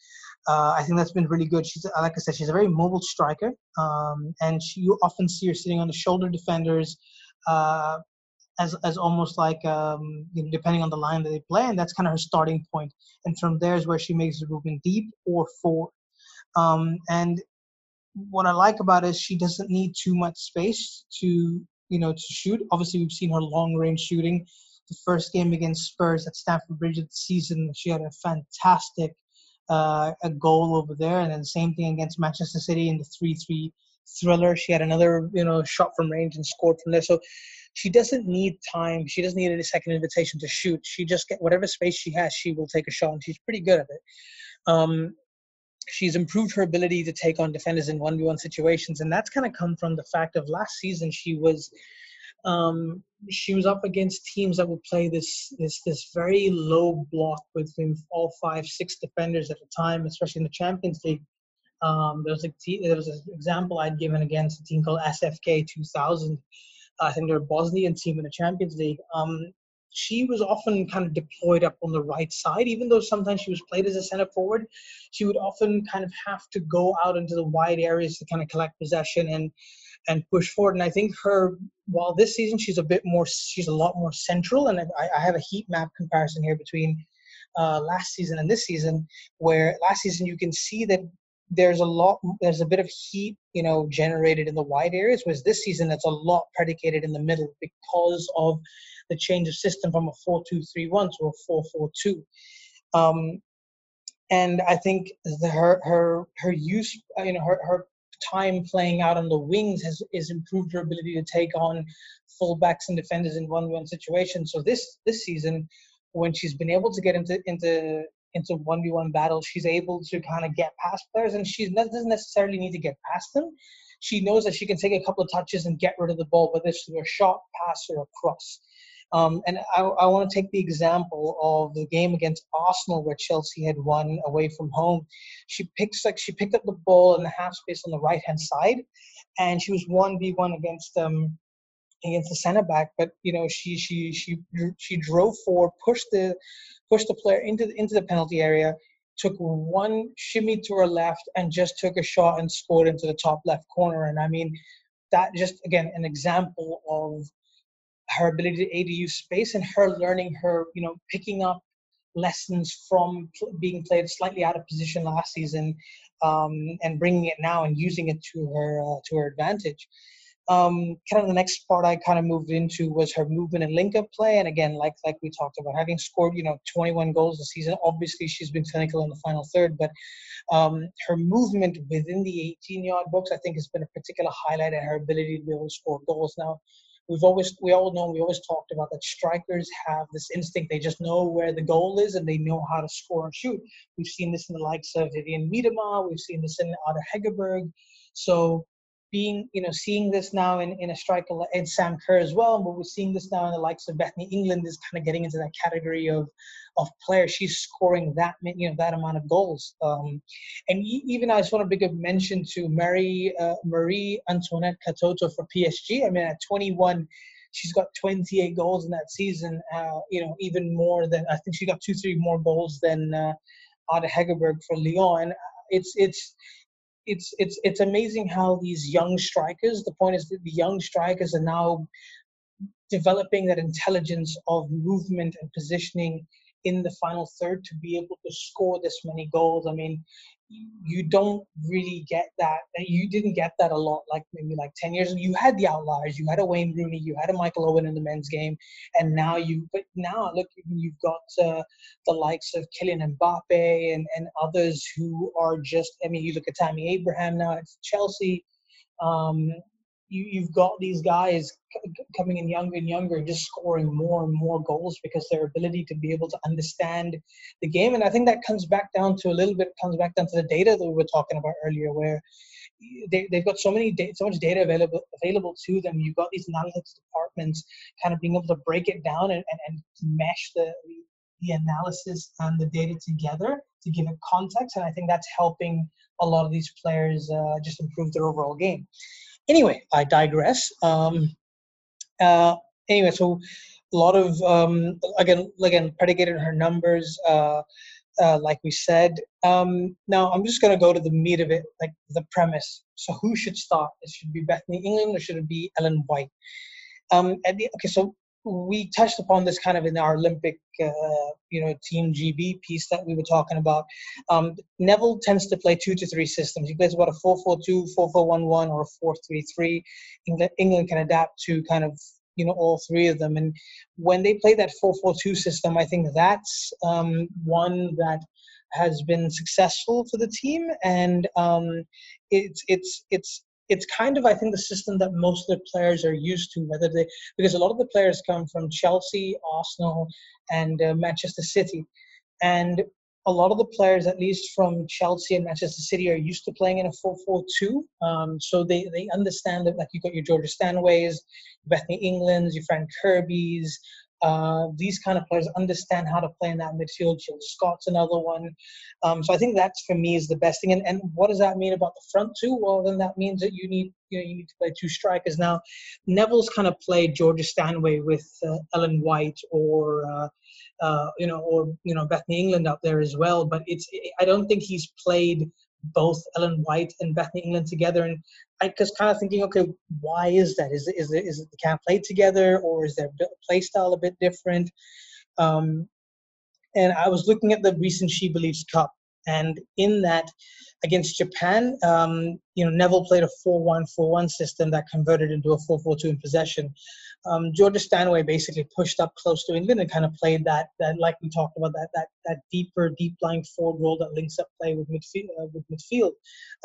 Uh, I think that's been really good. She's like I said, she's a very mobile striker, um, and she, you often see her sitting on the shoulder defenders, uh, as as almost like um, you know, depending on the line that they play, and that's kind of her starting point. And from there is where she makes the movement deep or forward. Um, and what I like about it is she doesn't need too much space to you know to shoot. Obviously, we've seen her long range shooting. The first game against Spurs at Stamford Bridge of the season, she had a fantastic uh, a goal over there, and then the same thing against Manchester City in the three-three thriller. She had another you know shot from range and scored from there. So she doesn't need time. She doesn't need a second invitation to shoot. She just get whatever space she has, she will take a shot, and she's pretty good at it. Um, she's improved her ability to take on defenders in 1v1 situations and that's kind of come from the fact of last season she was um, she was up against teams that would play this this this very low block between all five six defenders at a time especially in the champions league um, there was a there was an example i'd given against a team called sfk 2000 i think they're a bosnian team in the champions league um, she was often kind of deployed up on the right side, even though sometimes she was played as a center forward. She would often kind of have to go out into the wide areas to kind of collect possession and and push forward. And I think her, while this season she's a bit more, she's a lot more central. And I, I have a heat map comparison here between uh, last season and this season, where last season you can see that there's a lot there's a bit of heat you know generated in the wide areas whereas this season that's a lot predicated in the middle because of the change of system from a 4-2-3-1 to a 4-4-2 um, and i think the, her her her use you know her, her time playing out on the wings has, has improved her ability to take on fullbacks and defenders in one-one situations. So this this season when she's been able to get into into into 1v1 battles, she's able to kind of get past players and she doesn't necessarily need to get past them. She knows that she can take a couple of touches and get rid of the ball, whether it's through a shot, pass, or a cross. Um, and I, I want to take the example of the game against Arsenal where Chelsea had won away from home. She picks like she picked up the ball in the half space on the right hand side, and she was one v one against um against the center back. But you know she she she she drove forward, pushed the pushed the player into the, into the penalty area, took one shimmy to her left, and just took a shot and scored into the top left corner. And I mean, that just again an example of her ability to A to use space and her learning her, you know, picking up lessons from pl- being played slightly out of position last season um, and bringing it now and using it to her uh, to her advantage um, kind of the next part I kind of moved into was her movement and link up play. And again, like like we talked about, having scored you know 21 goals this season, obviously she's been clinical in the final third, but um, her movement within the 18 yard box I think has been a particular highlight and her ability to be able to score goals. Now, we've always we all know we always talked about that strikers have this instinct they just know where the goal is and they know how to score and shoot. We've seen this in the likes of Vivianne Miedema, we've seen this in Ada Hegerberg. So being, you know, seeing this now in, in a striker and Sam Kerr as well, but we're seeing this now in the likes of Bethany England is kind of getting into that category of of players. She's scoring that you know that amount of goals. Um, and even I just want to make a mention to Marie uh, Marie Antoinette Katoto for PSG. I mean, at 21, she's got 28 goals in that season. Uh, you know, even more than I think she got two, three more goals than uh, Ada Hegerberg for Lyon. It's it's it's it's it's amazing how these young strikers. The point is that the young strikers are now developing that intelligence of movement and positioning in the final third to be able to score this many goals. I mean, you don't really get that. You didn't get that a lot, like maybe like 10 years ago. You had the outliers. You had a Wayne Rooney. You had a Michael Owen in the men's game. And now you, but now look, you've got uh, the likes of Kylian Mbappe and, and others who are just, I mean, you look at Tammy Abraham now at Chelsea. Um, you, you've got these guys coming in younger and younger, just scoring more and more goals because their ability to be able to understand the game. And I think that comes back down to a little bit comes back down to the data that we were talking about earlier, where they, they've got so many data, so much data available available to them. You've got these analytics departments kind of being able to break it down and, and, and mesh the the analysis and the data together to give it context. And I think that's helping a lot of these players uh, just improve their overall game. Anyway, I digress. Um, uh, anyway, so a lot of um, again, again, predicated on her numbers, uh, uh, like we said. Um, now I'm just to go to the meat of it, like the premise. So who should start? It should be Bethany England or should it be Ellen White? Um, the, okay, so we touched upon this kind of in our Olympic, uh, you know, Team GB piece that we were talking about. Um, Neville tends to play two to three systems. He plays about a 4-4-2, 4-4-1-1, or a 4-3-3. England, England can adapt to kind of, you know, all three of them. And when they play that 4-4-2 system, I think that's um, one that has been successful for the team, and um, it's it's it's it's kind of I think the system that most of the players are used to. Whether they because a lot of the players come from Chelsea, Arsenal, and uh, Manchester City, and a lot of the players, at least from Chelsea and Manchester City, are used to playing in a 4-4-2. Um, so they, they understand that, like you've got your Georgia Stanways, Bethany Englands, your Fran Kirby's, uh, these kind of players understand how to play in that midfield. Jill Scott's another one. Um, so I think that's for me is the best thing. And, and what does that mean about the front two? Well, then that means that you need you know you need to play two strikers. Now, Neville's kind of played Georgia Stanway with uh, Ellen White or uh, uh, you know or you know Bethany England out there as well. But it's I don't think he's played both Ellen White and Bethany England together. And I was kind of thinking, okay, why is that? Is it, is it, is it they can't play together or is their play style a bit different? Um, and I was looking at the recent She Believes Cup and in that, against Japan, um, you know, Neville played a 4-1-4-1 system that converted into a 4-4-2 in possession. Um, Georgia Stanway basically pushed up close to England and kind of played that, that like we talked about, that that that deeper, deep lying forward role that links up play with midfield. Uh, with midfield.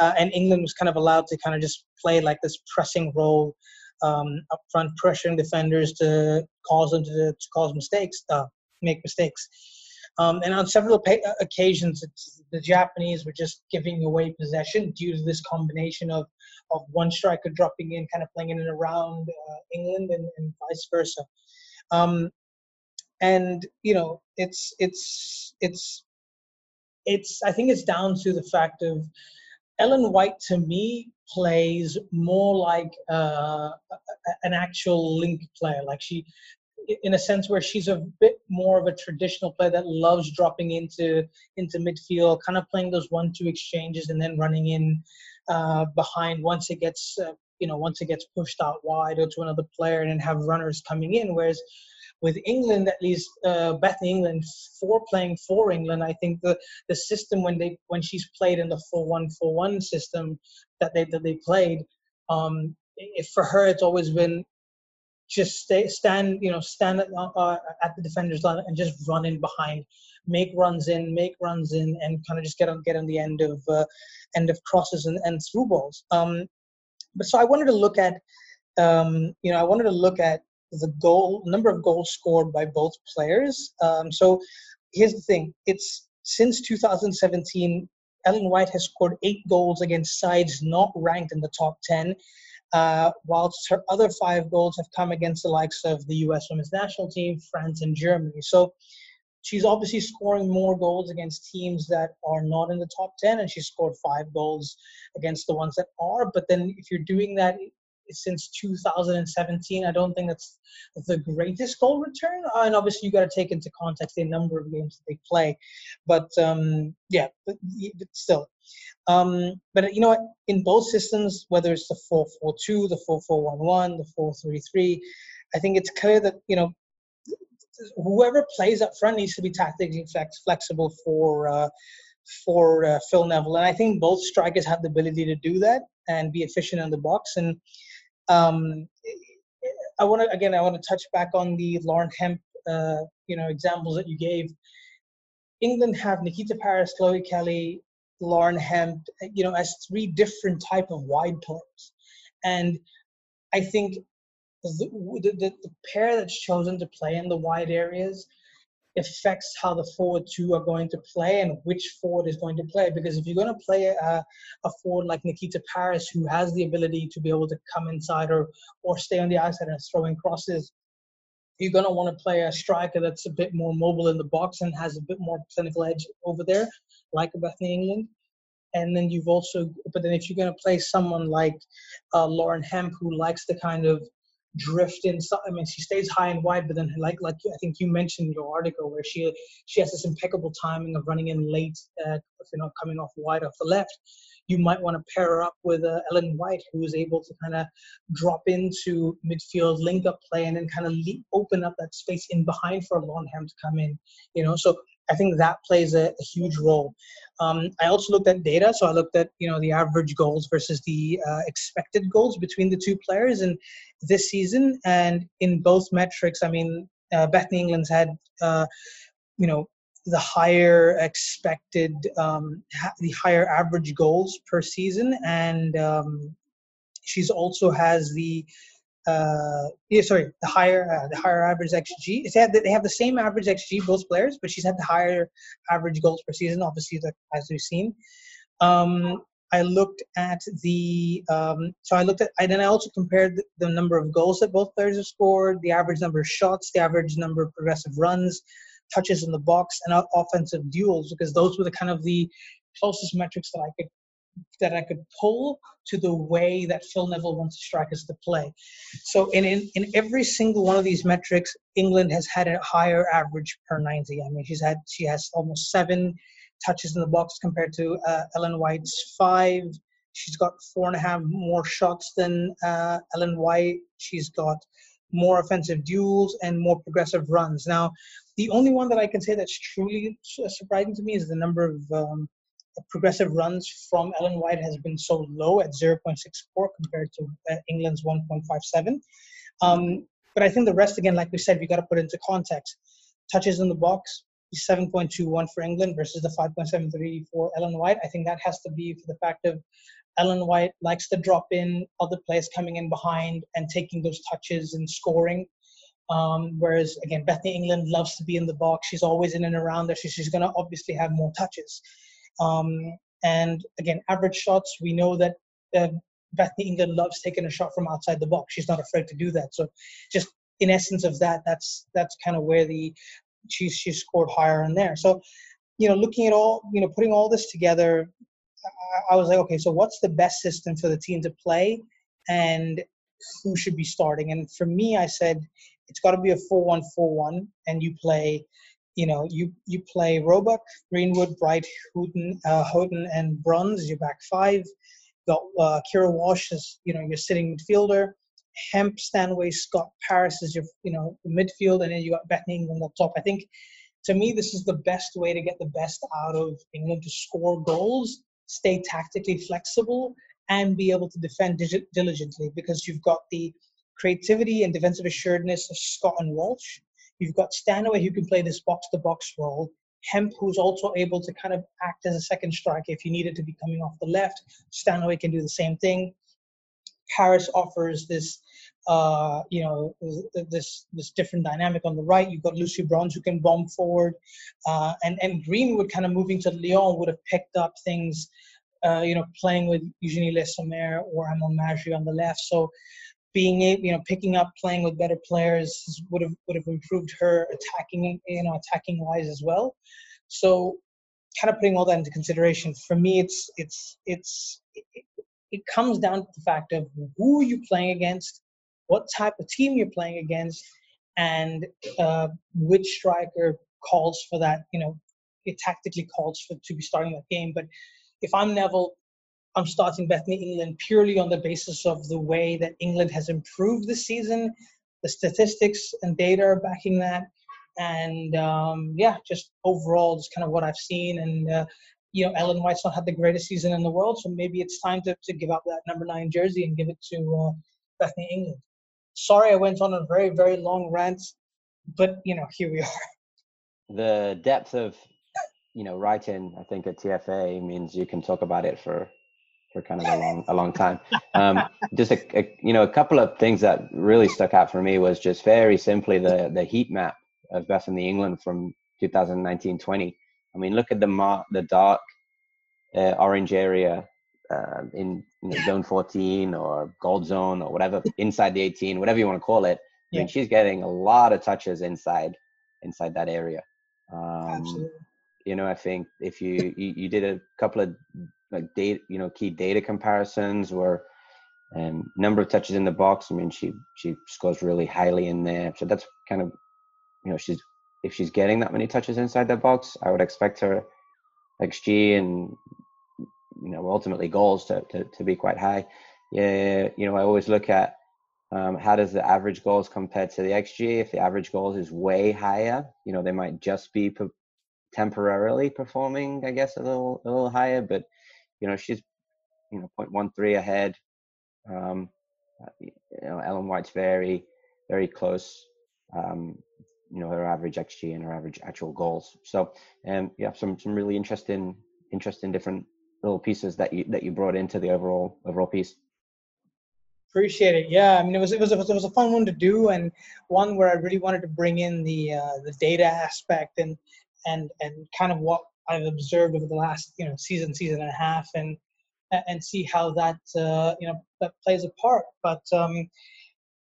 Uh, and England was kind of allowed to kind of just play like this pressing role um, up front, pressuring defenders to cause them to, to cause mistakes, uh, make mistakes. Um, and on several pa- occasions, the Japanese were just giving away possession due to this combination of, of one striker dropping in, kind of playing in and around uh, England, and, and, vice versa. Um, and you know, it's it's it's it's. I think it's down to the fact of Ellen White to me plays more like uh, an actual link player. Like she in a sense where she's a bit more of a traditional player that loves dropping into into midfield, kind of playing those one-two exchanges and then running in uh, behind once it gets uh, you know once it gets pushed out wide or to another player and have runners coming in. Whereas with England, at least uh, Bethany England, for playing for England, I think the the system when they when she's played in the four-one-four-one system that they that they played. Um, for her, it's always been just stay, stand, you know, stand at, uh, at the defender's line and just run in behind, make runs in, make runs in, and kind of just get on get on the end of uh, end of crosses and, and through balls. Um, but so I wanted to look at, um, you know, I wanted to look at the goal number of goals scored by both players. Um, so here's the thing: it's since 2017. Ellen White has scored eight goals against sides not ranked in the top 10 uh, whilst her other five goals have come against the likes of the U.S. women's national team, France, and Germany. So she's obviously scoring more goals against teams that are not in the top 10, and she scored five goals against the ones that are. But then if you're doing that since 2017. I don't think that's the greatest goal return. Uh, and obviously, you got to take into context the number of games that they play. But um, yeah, but, but still. Um, but you know what? In both systems, whether it's the 4-4-2, the 4-4-1-1, the 4-3-3, I think it's clear that you know whoever plays up front needs to be tactically flex- flexible for uh, for uh, Phil Neville, and I think both strikers have the ability to do that and be efficient in the box. And um, I want to again, I want to touch back on the Lauren Hemp, uh, you know, examples that you gave. England have Nikita Parris, Chloe Kelly, Lauren Hemp, you know, as three different type of wide players, and I think the, the, the pair that's chosen to play in the wide areas affects how the forward two are going to play and which forward is going to play. Because if you're going to play a, a forward like Nikita Parris, who has the ability to be able to come inside or or stay on the outside and throwing crosses, you're going to want to play a striker that's a bit more mobile in the box and has a bit more clinical edge over there, like Bethany England. And then you've also, but then if you're going to play someone like uh, Lauren Hemp, who likes to kind of drift inside. I mean, she stays high and wide, but then like like I think you mentioned in your article where she she has this impeccable timing of running in late, uh, you know, coming off wide off the left. You might want to pair her up with uh, Ellen White, who is able to kind of drop into midfield, link up play, and then kind of open up that space in behind for Longham to come in. You know, so I think that plays a, a huge role. Um, I also looked at data, so I looked at you know the average goals versus the uh, expected goals between the two players, in this season, and in both metrics, I mean, uh, Bethany England's had uh, you know the higher expected, um, ha- the higher average goals per season, and um, she's also has the uh, yeah, sorry, the higher uh, the higher average xG. It's had they have the same average xG both players, but she's had the higher average goals per season, obviously, as we've seen. Um, I looked at the um, so I looked at and then I also compared the, the, number of goals that both players have scored, the average number of shots, the average number of progressive runs, touches in the box, and offensive duels because those were the kind of the closest metrics that I could that I could pull to the way that Phil Neville wants strikers to play. So in, in in every single one of these metrics, England has had a higher average per 90. I mean, she's had she has almost seven touches in the box compared to uh, Ellen White's five. She's got four and a half more shots than uh, Ellen White. She's got more offensive duels and more progressive runs. Now, the only one that I can say that's truly surprising to me is the number of um, progressive runs from Ellen White has been so low at 0.64 compared to uh, England's 1.57. Um, but I think the rest, again, like we said, we got to put into context. Touches in the box, 7.21 for England versus the 5.73 for Ellen White. I think that has to be for the fact of Ellen White likes to drop in other players coming in behind and taking those touches and scoring. Um, whereas again, Bethany England loves to be in the box. She's always in and around there. So she's going to obviously have more touches. Um, and again, average shots. We know that uh, Bethany England loves taking a shot from outside the box. She's not afraid to do that. So just in essence of that, that's that's kind of where the she she scored higher in there. So, you know, looking at all, you know, putting all this together, I, I was like, okay, so what's the best system for the team to play, and who should be starting? And for me, I said it's got to be a four-one-four-one, and you play. You know, you you play Roebuck, Greenwood, Bright, Houghton, uh, Houghton, and Bronze. Your back five. Got uh, Keira Walsh as you know your sitting midfielder. Hemp, Stanway, Scott Parris is your you know midfield, and then you got Bethany England up top. I think to me this is the best way to get the best out of England to score goals, stay tactically flexible, and be able to defend diligently because you've got the creativity and defensive assuredness of Scott and Walsh. You've got Stanaway who can play this box to box role. Hemp, who's also able to kind of act as a second striker if you needed to be coming off the left. Stanaway can do the same thing. Parris offers this uh, you know this this different dynamic on the right. You've got Lucy Bronze who can bomb forward, uh, and and Greenwood kind of moving to Lyon would have picked up things, uh, you know, playing with Eugenie Le Sommer or Amel Majri on the left. So being able, you know, picking up playing with better players would have would have improved her attacking, you know, attacking wise as well. So kind of putting all that into consideration for me, it's it's it's it, it comes down to the fact of who you're playing against what type of team you're playing against, and uh, which striker calls for that. You know, it tactically calls for to be starting that game. But if I'm Neville, I'm starting Bethany England purely on the basis of the way that England has improved this season. The statistics and data are backing that, and um, yeah, just overall, just kind of what I've seen. And uh, you know, Ellen White's not had the greatest season in the world, so maybe it's time to, to give up that number nine jersey and give it to uh, Bethany England sorry I went on a very, very long rant, but you know, here we are. The depth of you know writing, I think at TFA means you can talk about it for for kind of a long a long time. Um, just a, a, you know a couple of things that really stuck out for me was just very simply the the heat map of Bethany England from 2019-20. I mean, look at the mar- the dark uh, orange area uh, in you know, zone 14 or gold zone or whatever inside the 18 whatever you want to call it yeah. i mean she's getting a lot of touches inside inside that area um, Absolutely. you know i think if you, you, you did a couple of like data you know key data comparisons where um, number of touches in the box i mean she she scores really highly in there. So that's kind of you know she's if she's getting that many touches inside that box i would expect her xg and you know ultimately goals to, to, to be quite high. Yeah you know i always look at um, how does the average goals compare to the xg if the average goals is way higher you know they might just be per- temporarily performing i guess a little a little higher but you know she's you know 0.13 ahead um, uh, you know ellen white's very very close um, you know her average xG and her average actual goals. So um, yeah, some some really interesting interesting different little pieces that you that you brought into the overall overall piece. Appreciate it. Yeah, I mean it was it was it was a fun one to do and one where I really wanted to bring in the uh, the data aspect and and and kind of what I've observed over the last you know season season and a half and and see how that uh, you know that plays a part. But um,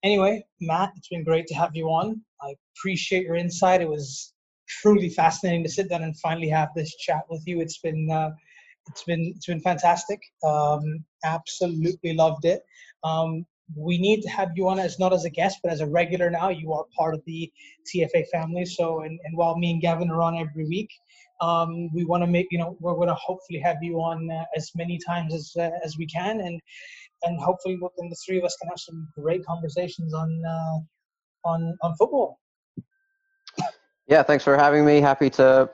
anyway, Matt, it's been great to have you on. I appreciate your insight. It was truly fascinating to sit down and finally have this chat with you. It's been uh, it's been it's been fantastic. Um, absolutely loved it. Um, we need to have you on as not as a guest, but as a regular now. You are part of the TFA family. So, and, and while me and Gavin are on every week, um, we want to make you know we're going to hopefully have you on uh, as many times as uh, as we can, and and hopefully then the three of us can have some great conversations on uh, on on football. Yeah, thanks for having me. Happy to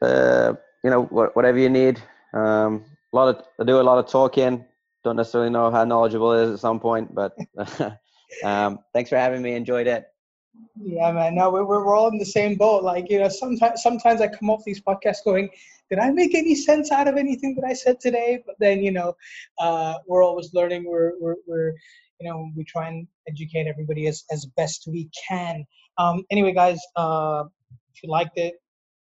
uh, you know whatever you need. Um, a lot of I do a lot of talking. Don't necessarily know how knowledgeable it is at some point, but um, thanks for having me. Enjoyed it. Yeah, man. No, we're, we're all in the same boat. Like, you know, sometimes sometimes I come off these podcasts going, did I make any sense out of anything that I said today? But then, you know, uh, we're always learning. We're, we're, we're, you know, we try and educate everybody as, as best we can. Um, anyway, guys, uh, if you liked it,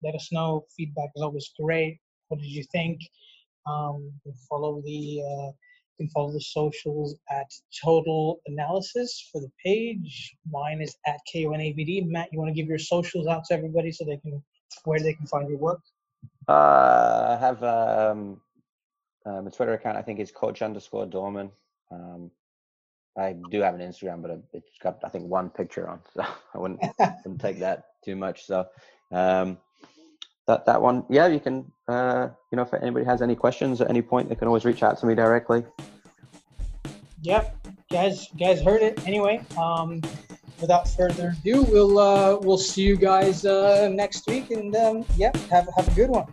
let us know. Feedback is always great. What did you think? Um, follow the uh, can follow the socials at Total Analysis for the page. Mine is at KONAVD. Matt, you want to give your socials out to everybody so they can where they can find your work? Uh, I have um, um, a Twitter account. I think it's Coach underscore Dorman. Um, I do have an Instagram, but it's got I think one picture on, so I wouldn't, wouldn't take that too much. So um, that that one, yeah, you can. Uh, you know, if anybody has any questions at any point, they can always reach out to me directly. Yep, guys, guys heard it. Anyway, um, without further ado, we'll uh, we'll see you guys uh, next week, and um, yeah, have have a good one.